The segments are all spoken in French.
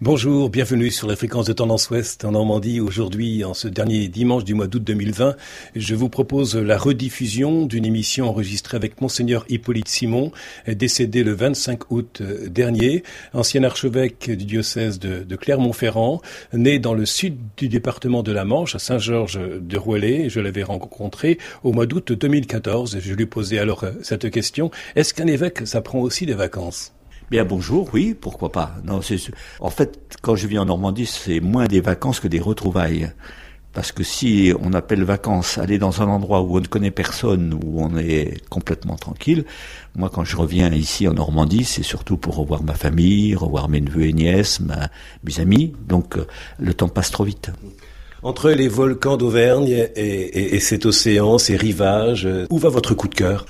Bonjour, bienvenue sur la fréquence de Tendance Ouest en Normandie. Aujourd'hui, en ce dernier dimanche du mois d'août 2020, je vous propose la rediffusion d'une émission enregistrée avec Monseigneur Hippolyte Simon, décédé le 25 août dernier, ancien archevêque du diocèse de, Clermont-Ferrand, né dans le sud du département de la Manche, à Saint-Georges de Rouellet. Je l'avais rencontré au mois d'août 2014. Je lui posais alors cette question. Est-ce qu'un évêque, ça prend aussi des vacances? Bien bonjour, oui, pourquoi pas. Non, c'est en fait quand je viens en Normandie, c'est moins des vacances que des retrouvailles. Parce que si on appelle vacances aller dans un endroit où on ne connaît personne, où on est complètement tranquille, moi quand je reviens ici en Normandie, c'est surtout pour revoir ma famille, revoir mes neveux et nièces, mes amis. Donc euh, le temps passe trop vite. Entre les volcans d'Auvergne et, et, cet océan, ces rivages, où va votre coup de cœur?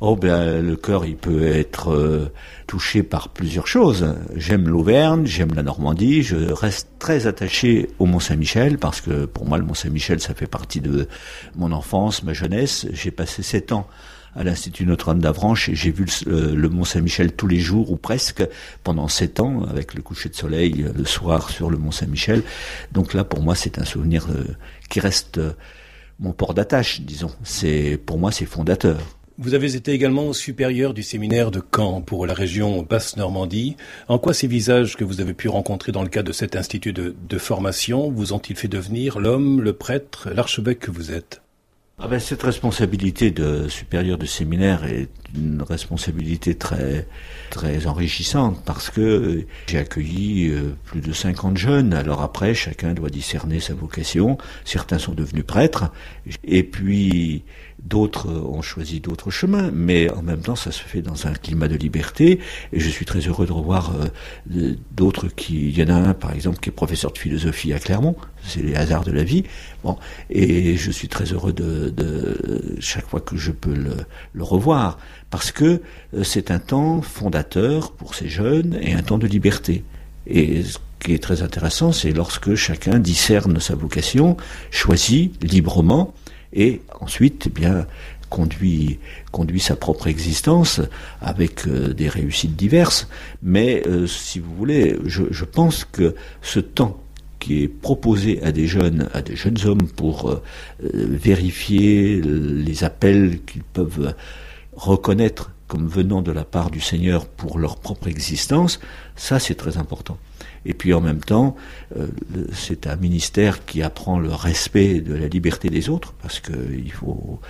Oh ben le cœur il peut être euh, touché par plusieurs choses. J'aime l'Auvergne, j'aime la Normandie, je reste très attaché au Mont Saint-Michel parce que pour moi le Mont Saint-Michel ça fait partie de mon enfance, ma jeunesse. J'ai passé sept ans à l'Institut Notre-Dame d'Avranches et j'ai vu le, Mont Saint-Michel tous les jours ou presque pendant sept ans avec le coucher de soleil le soir sur le Mont Saint-Michel. Donc là pour moi c'est un souvenir euh, qui reste euh, mon port d'attache, disons. C'est pour moi c'est fondateur. Vous avez été également supérieur du séminaire de Caen pour la région Basse-Normandie. En quoi ces visages que vous avez pu rencontrer dans le cadre de cet institut de, formation vous ont-ils fait devenir l'homme, le prêtre, l'archevêque que vous êtes? Ah ben, cette responsabilité de supérieur de séminaire est une responsabilité très très enrichissante parce que j'ai accueilli euh, plus de 50 jeunes. Alors après, chacun doit discerner sa vocation. Certains sont devenus prêtres et puis d'autres ont choisi d'autres chemins, mais en même temps, ça se fait dans un climat de liberté. Et je suis très heureux de revoir euh, d'autres qui. Il y en a un, par exemple, qui est professeur de philosophie à Clermont. C'est les hasards de la vie. Bon, et je suis très heureux de, chaque fois que je peux le revoir parce que euh, c'est un temps fondateur pour ces jeunes et un temps de liberté. Et ce qui est très intéressant, c'est lorsque chacun discerne sa vocation, choisit librement et ensuite, eh bien, conduit, sa propre existence avec euh, des réussites diverses. Mais euh, si vous voulez, je, je, pense que ce temps qui est proposé à des jeunes, à des jeunes hommes pour vérifier les appels qu'ils peuvent reconnaître comme venant de la part du Seigneur pour leur propre existence, ça c'est très important. Et puis en même temps, euh, c'est un ministère qui apprend le respect de la liberté des autres, parce qu'il faut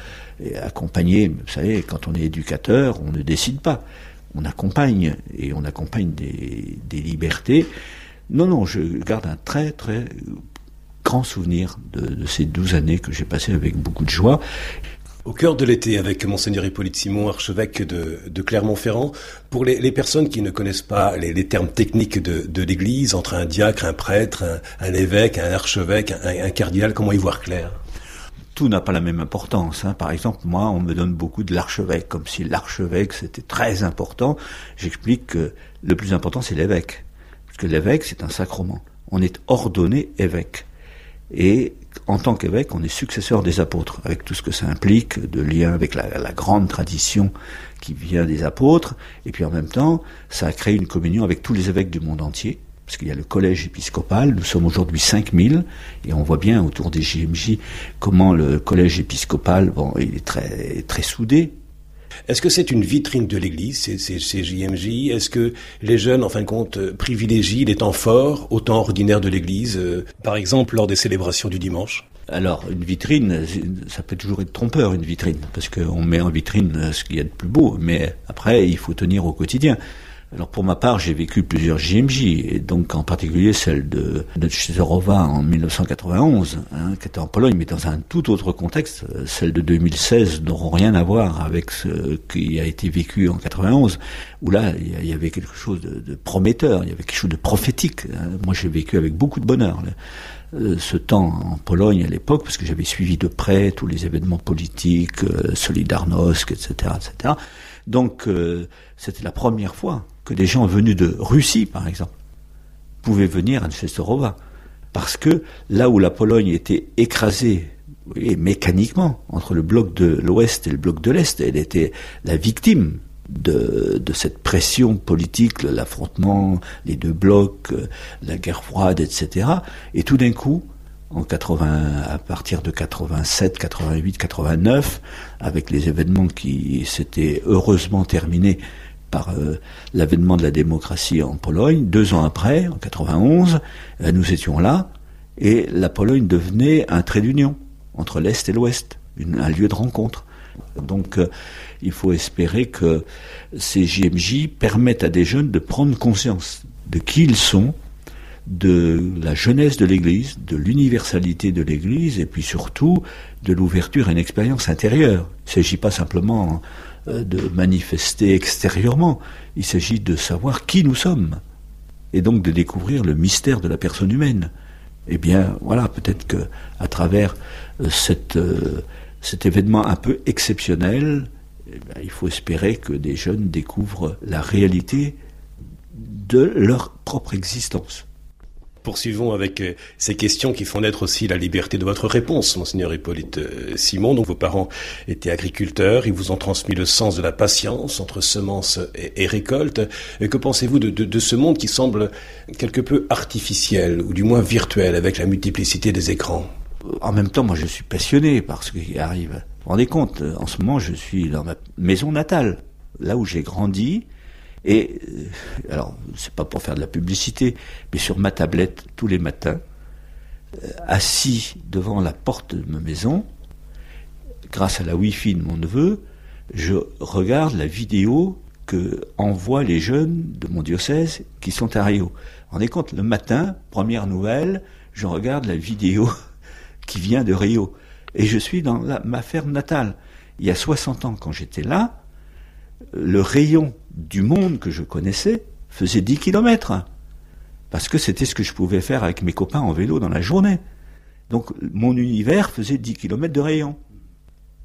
accompagner, vous savez, quand on est éducateur, on ne décide pas, on accompagne, et on accompagne des, des libertés. Non, non, je garde un très très grand souvenir de, de ces douze années que j'ai passées avec beaucoup de joie. Au cœur de l'été, avec Monseigneur Hippolyte Simon, archevêque de, Clermont-Ferrand, pour les, personnes qui ne connaissent pas les, termes techniques de, l'Église, entre un diacre, un prêtre, un, évêque, un archevêque, un, cardinal, comment y voir clair? Tout n'a pas la même importance. Hein. Par exemple, moi, on me donne beaucoup de l'archevêque, comme si l'archevêque c'était très important. J'explique que le plus important c'est l'évêque, parce que l'évêque c'est un sacrement. On est ordonné évêque. Et en tant qu'évêque, on est successeur des apôtres, avec tout ce que ça implique de lien avec la, grande tradition qui vient des apôtres, et puis en même temps, ça a créé une communion avec tous les évêques du monde entier, parce qu'il y a le collège épiscopal, nous sommes aujourd'hui 5000, et on voit bien autour des JMJ comment le collège épiscopal, bon, il est très, très soudé, est-ce que c'est une vitrine de l'Église, ces, ces, JMJ Est-ce que les jeunes, en fin de compte, privilégient les temps forts au temps ordinaire de l'Église, euh, par exemple lors des célébrations du dimanche? Alors, une vitrine, ça peut toujours être trompeur, une vitrine, parce qu'on met en vitrine ce qu'il y a de plus beau, mais après, il faut tenir au quotidien. Alors pour ma part, j'ai vécu plusieurs JMJ, et donc en particulier celle de Notchezerova en 1991, hein, qui était en Pologne, mais dans un tout autre contexte. Celle de 2016 n'auront rien à voir avec ce qui a été vécu en 91, où là, il y avait quelque chose de, prometteur, il y avait quelque chose de prophétique. Hein. Moi, j'ai vécu avec beaucoup de bonheur euh, ce temps en Pologne à l'époque, parce que j'avais suivi de près tous les événements politiques, euh, Solidarnosc, etc., etc. Donc, euh, c'était la première fois que des gens venus de Russie, par exemple, pouvaient venir à Nchesterova. Parce que là où la Pologne était écrasée mécaniquement entre le bloc de l'Ouest et le bloc de l'Est, elle était la victime de, de cette pression politique, l'affrontement, les deux blocs, la guerre froide, etc. Et tout d'un coup, en 80, à partir de 87, 88, 89, avec les événements qui s'étaient heureusement terminés par euh, l'avènement de la démocratie en Pologne. Deux ans après, en 91, euh, nous étions là et la Pologne devenait un trait d'union entre l'Est et l'Ouest, un lieu de rencontre. Donc euh, il faut espérer que ces JMJ permettent à des jeunes de prendre conscience de qui ils sont, de la jeunesse de l'Église, de l'universalité de l'Église, et puis surtout de l'ouverture à une expérience intérieure. Il ne s'agit pas simplement de manifester extérieurement, il s'agit de savoir qui nous sommes, et donc de découvrir le mystère de la personne humaine. Eh bien, voilà, peut-être que à travers euh, euh, cet événement un peu exceptionnel, eh il faut espérer que des jeunes découvrent la réalité de leur propre existence poursuivons avec euh, ces questions qui font naître aussi la liberté de votre réponse, monseigneur Hippolyte euh, Simon. Donc vos parents étaient agriculteurs, ils vous ont transmis le sens de la patience entre semences et, récolte. que pensez-vous de, ce monde qui semble quelque peu artificiel, ou du moins virtuel, avec la multiplicité des écrans? En même temps, moi je suis passionné par ce qui arrive. Vous vous rendez compte, en ce moment je suis dans ma maison natale, là où j'ai grandi, et euh, alors, c'est pas pour faire de la publicité, mais sur ma tablette tous les matins, euh, assis devant la porte de ma maison, grâce à la Wi-Fi de mon neveu, je regarde la vidéo que envoient les jeunes de mon diocèse qui sont à Rio. On est compte, le matin, première nouvelle, je regarde la vidéo qui vient de Rio. Et je suis dans ma ferme natale. Il y a 60 ans, quand j'étais là, le rayon du monde que je connaissais faisait 10 kilomètres. Parce que c'était ce que je pouvais faire avec mes copains en vélo dans la journée. Donc mon univers faisait 10 kilomètres de rayon,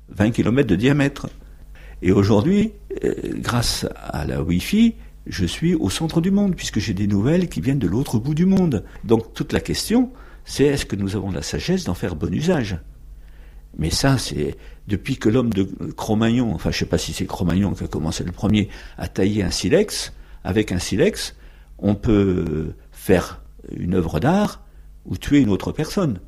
20 kilomètres de diamètre. Et aujourd'hui, euh, grâce à la Wi-Fi, je suis au centre du monde, puisque j'ai des nouvelles qui viennent de l'autre bout du monde. Donc toute la question, c'est est-ce que nous avons la sagesse d'en faire bon usage? Mais ça, c'est depuis que l'homme de Cro-Magnon, enfin je sais pas si c'est Cro-Magnon qui a commencé le premier, à tailler un silex, avec un silex, on peut faire une œuvre d'art ou tuer une autre personne.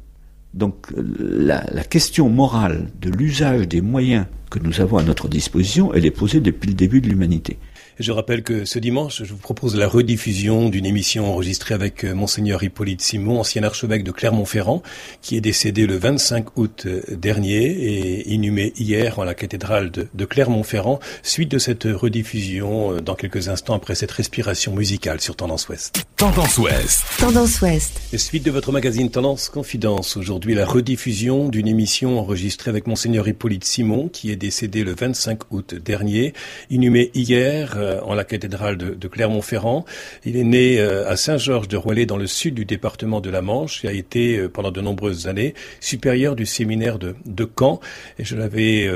Donc la, la question morale de l'usage des moyens que nous avons à notre disposition, elle est posée depuis le début de l'humanité. Je rappelle que ce dimanche, je vous propose la rediffusion d'une émission enregistrée avec euh, Monseigneur Hippolyte Simon, ancien archevêque de Clermont-Ferrand, qui est décédé le 25 août euh, dernier et inhumé hier en la cathédrale de, Clermont-Ferrand, suite de cette rediffusion euh, dans quelques instants après cette respiration musicale sur Tendance Ouest. Tendance Ouest. Tendance Ouest. suite de votre magazine Tendance Confidence, aujourd'hui la rediffusion d'une émission enregistrée avec Monseigneur Hippolyte Simon, qui est décédé le 25 août dernier, inhumé hier euh, en la cathédrale de, Clermont-Ferrand. Il est né euh, à Saint-Georges de Roillet dans le sud du département de la Manche et a été euh, pendant de nombreuses années supérieur du séminaire de, de Caen. Et je l'avais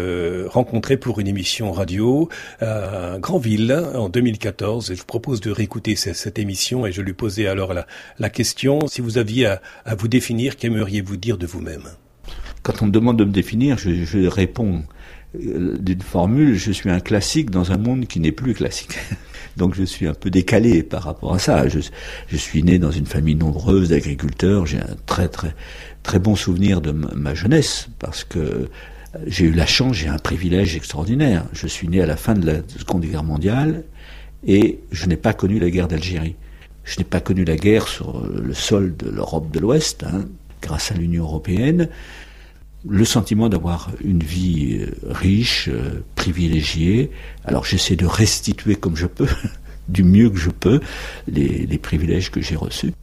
rencontré pour une émission radio à Grandville en 2014. Et je vous propose de réécouter cette, émission et je lui posais alors la, question si vous aviez à, vous définir, qu'aimeriez-vous dire de vous-même? Quand on me demande de me définir, je, réponds d'une formule, je suis un classique dans un monde qui n'est plus classique. Donc je suis un peu décalé par rapport à ça. Je, suis né dans une famille nombreuse d'agriculteurs. J'ai un très très très bon souvenir de ma jeunesse parce que j'ai eu la chance, j'ai un privilège extraordinaire. Je suis né à la fin de la Seconde Guerre mondiale et je n'ai pas connu la guerre d'Algérie. Je n'ai pas connu la guerre sur le sol de l'Europe de l'Ouest, hein, grâce à l'Union européenne le sentiment d'avoir une vie euh, riche, euh, privilégiée. Alors j'essaie de restituer comme je peux, du mieux que je peux, les, privilèges que j'ai reçus.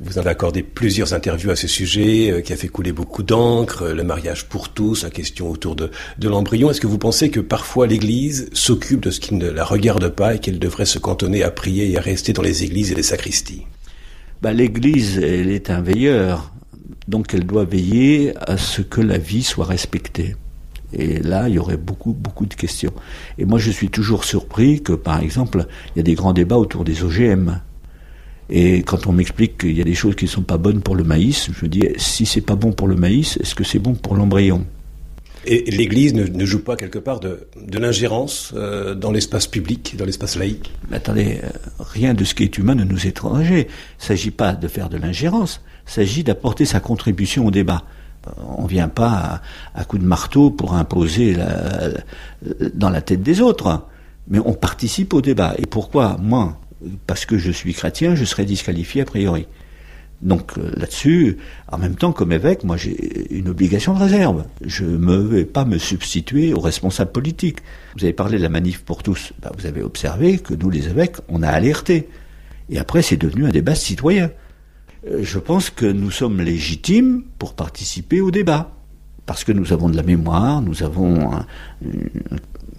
Vous avez accordé plusieurs interviews à ce sujet, euh, qui a fait couler beaucoup d'encre, le mariage pour tous, la question autour de, de l'embryon. Est-ce que vous pensez que parfois l'Église s'occupe de ce qui ne la regarde pas et qu'elle devrait se cantonner à prier et à rester dans les églises et les sacristies? Bah, L'Église, elle est un veilleur. Donc elle doit veiller à ce que la vie soit respectée. Et là, il y aurait beaucoup, beaucoup de questions. Et moi, je suis toujours surpris que, par exemple, il y a des grands débats autour des OGM. Et quand on m'explique qu'il y a des choses qui ne sont pas bonnes pour le maïs, je me dis, si c'est pas bon pour le maïs, est-ce que c'est bon pour l'embryon? Et l'Église ne, joue pas quelque part de, l'ingérence euh, dans l'espace public, dans l'espace laïque Mais attendez, euh, rien de ce qui est humain ne nous est étranger. Il ne s'agit pas de faire de l'ingérence, il s'agit d'apporter sa contribution au débat. Euh, on ne vient pas à, à, coup de marteau pour imposer dans la tête des autres, mais on participe au débat. Et pourquoi moi Parce que je suis chrétien, je serais disqualifié a priori? Donc euh, là-dessus, en même temps, comme évêque, moi j'ai une obligation de réserve. Je ne vais pas me substituer aux responsables politiques. Vous avez parlé de la manif pour tous. Ben, vous avez observé que nous, les évêques, on a alerté. Et après, c'est devenu un débat citoyen. Euh, je pense que nous sommes légitimes pour participer au débat. Parce que nous avons de la mémoire, nous avons un,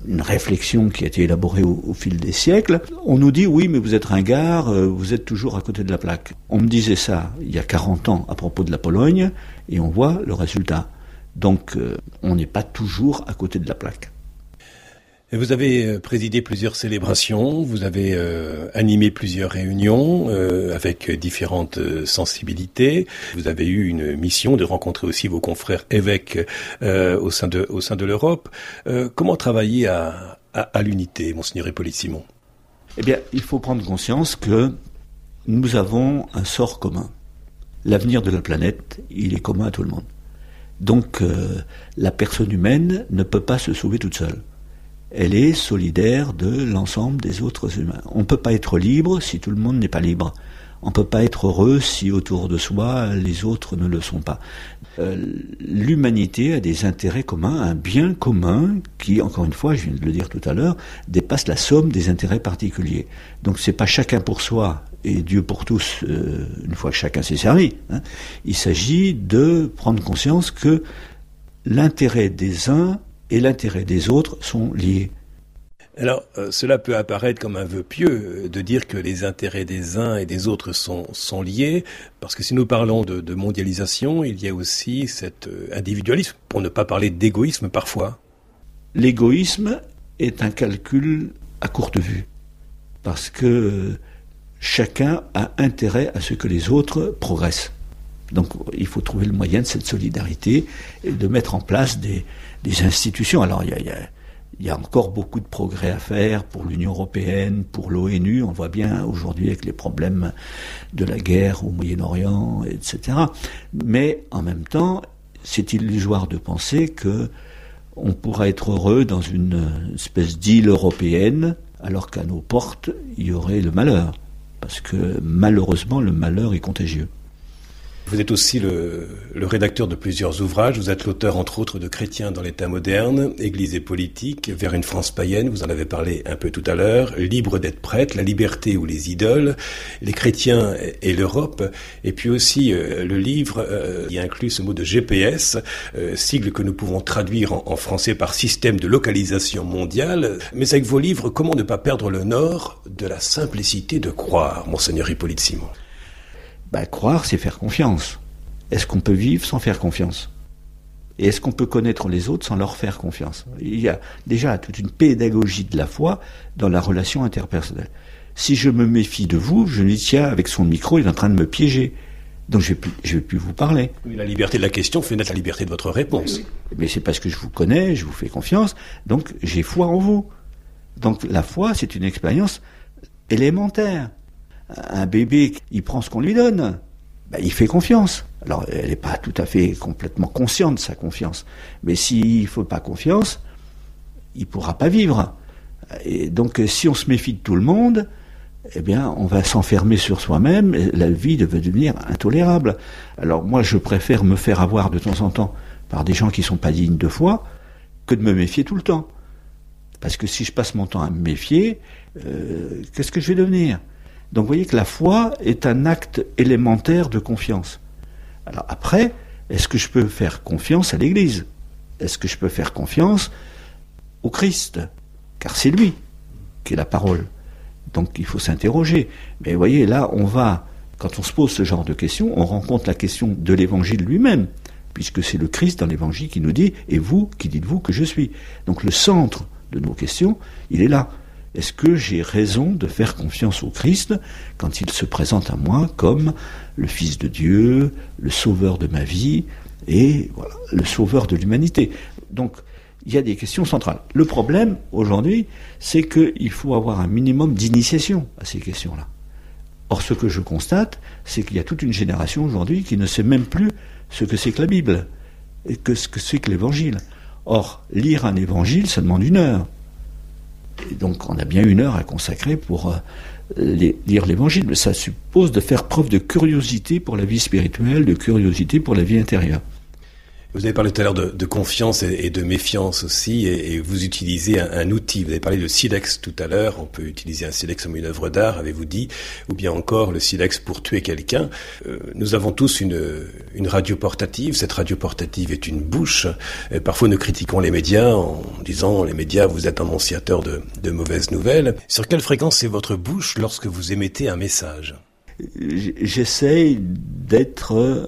une réflexion qui a été élaborée au, fil des siècles. On nous dit oui, mais vous êtes ringard, euh, vous êtes toujours à côté de la plaque. On me disait ça il y a 40 ans à propos de la Pologne, et on voit le résultat. Donc euh, on n'est pas toujours à côté de la plaque. Vous avez euh, présidé plusieurs célébrations, vous avez euh, animé plusieurs réunions euh, avec différentes sensibilités. Vous avez eu une mission de rencontrer aussi vos confrères évêques au sein de, l'Europe. comment travailler à, à, à l'unité, monseigneur Hippolyte Simon? Eh bien, il faut prendre conscience que nous avons un sort commun. L'avenir de la planète, il est commun à tout le monde. Donc, la personne humaine ne peut pas se sauver toute seule elle est solidaire de l'ensemble des autres humains. On ne peut pas être libre si tout le monde n'est pas libre. On ne peut pas être heureux si autour de soi les autres ne le sont pas. Euh, l'humanité a des intérêts communs, un bien commun qui, encore une fois, je viens de le dire tout à l'heure, dépasse la somme des intérêts particuliers. Donc c'est pas chacun pour soi et Dieu pour tous euh, une fois que chacun s'est servi. Hein. Il s'agit de prendre conscience que l'intérêt des uns et l'intérêt des autres sont liés. Alors, euh, cela peut apparaître comme un vœu pieux euh, de dire que les intérêts des uns et des autres sont, sont liés, parce que si nous parlons de, mondialisation, il y a aussi cet euh, individualisme, pour ne pas parler d'égoïsme parfois. L'égoïsme est un calcul à courte vue, parce que chacun a intérêt à ce que les autres progressent. Donc il faut trouver le moyen de cette solidarité et de mettre en place des, institutions. Alors il y a encore beaucoup de progrès à faire pour l'Union européenne, pour l'ONU. On voit bien aujourd'hui avec les problèmes de la guerre au Moyen-Orient, etc. Mais en même temps, c'est illusoire de penser que on pourra être heureux dans une espèce d'île européenne, alors qu'à nos portes, il y aurait le malheur. Parce que malheureusement, le malheur est contagieux. Vous êtes aussi le, le, rédacteur de plusieurs ouvrages. Vous êtes l'auteur, entre autres, de Chrétiens dans l'État moderne, Église et politique, vers une France païenne. Vous en avez parlé un peu tout à l'heure. Libre d'être prêtre, la liberté ou les idoles, les chrétiens et l'Europe. Et puis aussi euh, le livre euh, qui inclut ce mot de GPS, euh, sigle que nous pouvons traduire en, en, français par système de localisation mondiale. Mais avec vos livres, comment ne pas perdre le nord de la simplicité de croire, monseigneur Hippolyte Simon? Bah, croire, c'est faire confiance. Est-ce qu'on peut vivre sans faire confiance? Et est-ce qu'on peut connaître les autres sans leur faire confiance? Il y a déjà toute une pédagogie de la foi dans la relation interpersonnelle. Si je me méfie de vous, je me dis, tiens, avec son micro, il est en train de me piéger. Donc je ne vais, vais, plus vous parler. la liberté de la question fait naître la liberté de votre réponse. Mais c'est parce que je vous connais, je vous fais confiance, donc j'ai foi en vous. Donc la foi, c'est une expérience élémentaire un bébé, il prend ce qu'on lui donne. Ben, il fait confiance. Alors, elle n'est pas tout à fait complètement consciente de sa confiance. Mais s'il ne faut pas confiance, il ne pourra pas vivre. Et donc, si on se méfie de tout le monde, eh bien, on va s'enfermer sur soi-même, la vie va devenir intolérable. Alors, moi, je préfère me faire avoir de temps en temps par des gens qui ne sont pas dignes de foi, que de me méfier tout le temps. Parce que si je passe mon temps à me méfier, euh, qu'est-ce que je vais devenir? Donc vous voyez que la foi est un acte élémentaire de confiance. Alors après, est-ce que je peux faire confiance à l'Église? Est-ce que je peux faire confiance au Christ? Car c'est lui qui est la parole. Donc il faut s'interroger. Mais vous voyez, là, on va, quand on se pose ce genre de questions, on rencontre la question de l'Évangile lui-même, puisque c'est le Christ dans l'Évangile qui nous dit, et vous, qui dites-vous que je suis? Donc le centre de nos questions, il est là. Est-ce que j'ai raison de faire confiance au Christ quand il se présente à moi comme le Fils de Dieu, le Sauveur de ma vie et le Sauveur de l'humanité? Donc, il y a des questions centrales. Le problème, aujourd'hui, c'est qu'il faut avoir un minimum d'initiation à ces questions-là. Or, ce que je constate, c'est qu'il y a toute une génération aujourd'hui qui ne sait même plus ce que c'est que la Bible et que ce que c'est que l'Évangile. Or, lire un Évangile, ça demande une heure. Donc, on a bien une heure à consacrer pour euh, lire l'Évangile. Mais ça suppose de faire preuve de curiosité pour la vie spirituelle, de curiosité pour la vie intérieure. Vous avez parlé tout à l'heure de, confiance et, de méfiance aussi, et, vous utilisez un, outil. Vous avez parlé de silex tout à l'heure. On peut utiliser un silex comme une œuvre d'art, avez-vous dit, ou bien encore le silex pour tuer quelqu'un. Euh, nous avons tous une, une radio portative. Cette radio portative est une bouche. Et parfois, nous critiquons les médias en disant les médias, vous êtes annonciateurs de, de mauvaises nouvelles. Sur quelle fréquence est votre bouche lorsque vous émettez un message? J'essaie d'être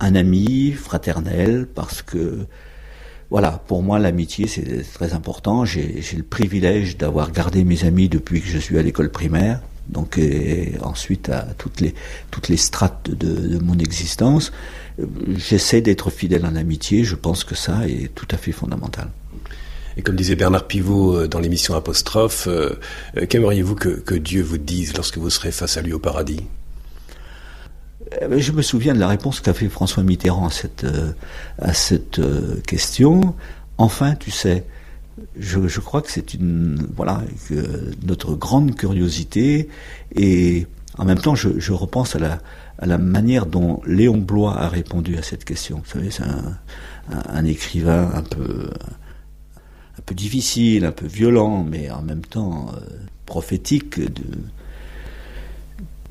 un ami fraternel parce que voilà, pour moi l'amitié c'est très important. J'ai le privilège d'avoir gardé mes amis depuis que je suis à l'école primaire, donc ensuite à toutes les toutes les strates de, mon existence. J'essaie d'être fidèle en amitié. Je pense que ça est tout à fait fondamental. Et comme disait Bernard Pivot euh, dans l'émission Apostrophe, euh, euh, qu'aimeriez-vous que, que Dieu vous dise lorsque vous serez face à lui au paradis? Je me souviens de la réponse qu'a fait François Mitterrand à cette, euh, à cette euh, question. Enfin, tu sais, je, je crois que c'est une voilà notre grande curiosité et en même temps, je, je repense à la, à la manière dont Léon Blois a répondu à cette question. Vous savez, c'est un, un, écrivain un peu un peu difficile, un peu violent, mais en même temps euh, prophétique de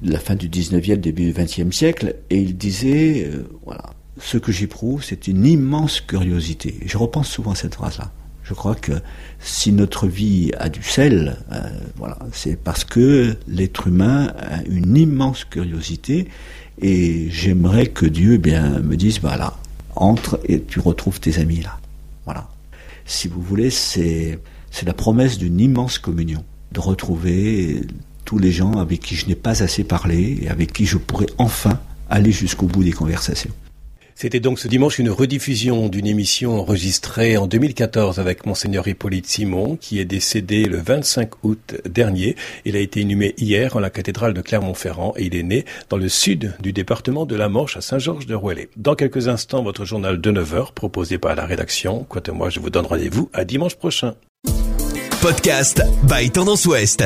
la fin du 19e, début du 20e siècle, et il disait, euh, voilà, ce que j'éprouve, c'est une immense curiosité. je repense souvent à cette phrase-là. Je crois que si notre vie a du sel, euh, voilà, c'est parce que l'être humain a une immense curiosité, et j'aimerais que Dieu eh bien me dise, voilà, entre et tu retrouves tes amis là. Voilà. Si vous voulez, c'est c'est la promesse d'une immense communion, de retrouver tous les gens avec qui je n'ai pas assez parlé et avec qui je pourrais enfin aller jusqu'au bout des conversations. C'était donc ce dimanche une rediffusion d'une émission enregistrée en 2014 avec monseigneur Hippolyte Simon qui est décédé le 25 août dernier. Il a été inhumé hier en la cathédrale de Clermont-Ferrand et il est né dans le sud du département de la Manche à Saint-Georges de Rouellé. Dans quelques instants, votre journal de 9 heures proposé par la rédaction. Quant à moi, je vous donne rendez-vous à dimanche prochain. Podcast by Tendance Ouest.